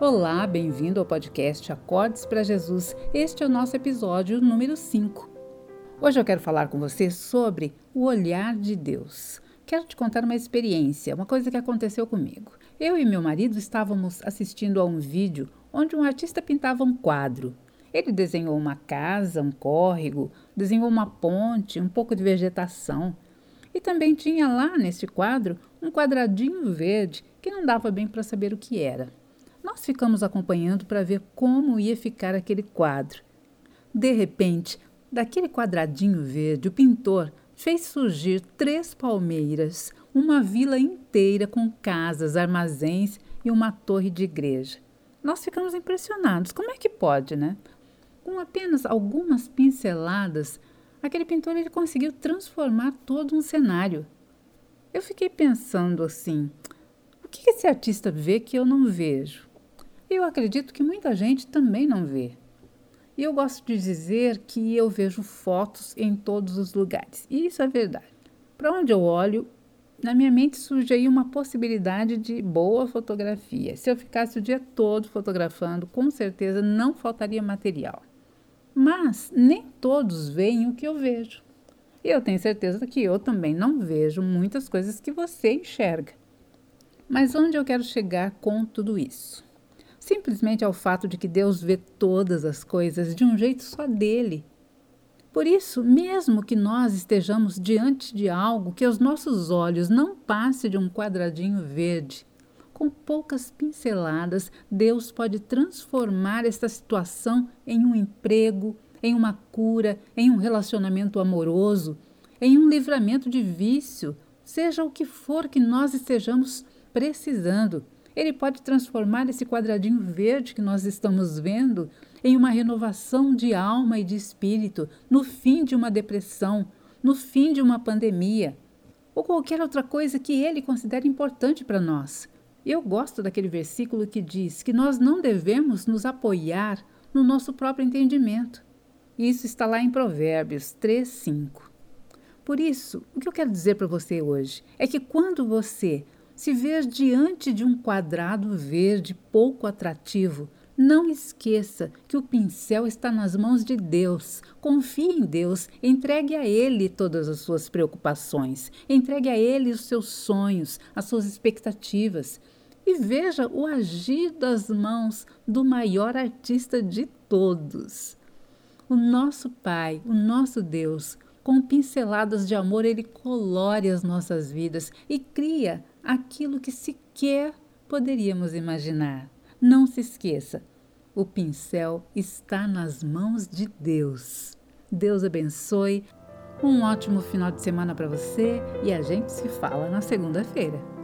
Olá, bem-vindo ao podcast Acordes para Jesus. Este é o nosso episódio número 5. Hoje eu quero falar com você sobre o olhar de Deus. Quero te contar uma experiência, uma coisa que aconteceu comigo. Eu e meu marido estávamos assistindo a um vídeo onde um artista pintava um quadro. Ele desenhou uma casa, um córrego, desenhou uma ponte, um pouco de vegetação. E também tinha lá nesse quadro um quadradinho verde que não dava bem para saber o que era. Nós ficamos acompanhando para ver como ia ficar aquele quadro. De repente, daquele quadradinho verde, o pintor fez surgir três palmeiras, uma vila inteira com casas, armazéns e uma torre de igreja. Nós ficamos impressionados. Como é que pode, né? Com apenas algumas pinceladas, aquele pintor ele conseguiu transformar todo um cenário. Eu fiquei pensando assim: o que esse artista vê que eu não vejo? Eu acredito que muita gente também não vê. E eu gosto de dizer que eu vejo fotos em todos os lugares. E isso é verdade. Para onde eu olho, na minha mente surge aí uma possibilidade de boa fotografia. Se eu ficasse o dia todo fotografando, com certeza não faltaria material. Mas nem todos veem o que eu vejo. E eu tenho certeza que eu também não vejo muitas coisas que você enxerga. Mas onde eu quero chegar com tudo isso? Simplesmente ao fato de que Deus vê todas as coisas de um jeito só dele. Por isso, mesmo que nós estejamos diante de algo que aos nossos olhos não passe de um quadradinho verde, com poucas pinceladas, Deus pode transformar esta situação em um emprego, em uma cura, em um relacionamento amoroso, em um livramento de vício, seja o que for que nós estejamos precisando. Ele pode transformar esse quadradinho verde que nós estamos vendo em uma renovação de alma e de espírito, no fim de uma depressão, no fim de uma pandemia, ou qualquer outra coisa que ele considere importante para nós. Eu gosto daquele versículo que diz que nós não devemos nos apoiar no nosso próprio entendimento. Isso está lá em Provérbios 3, 5. Por isso, o que eu quero dizer para você hoje é que quando você se ver diante de um quadrado verde pouco atrativo, não esqueça que o pincel está nas mãos de Deus. Confie em Deus, entregue a Ele todas as suas preocupações, entregue a Ele os seus sonhos, as suas expectativas. E veja o agir das mãos do maior artista de todos. O nosso Pai, o nosso Deus, com pinceladas de amor, ele colore as nossas vidas e cria aquilo que sequer poderíamos imaginar. Não se esqueça, o pincel está nas mãos de Deus. Deus abençoe. Um ótimo final de semana para você e a gente se fala na segunda-feira.